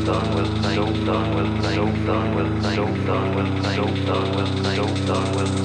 so done with, so done with, so done with, so done with, so done with, so done with.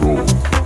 Show.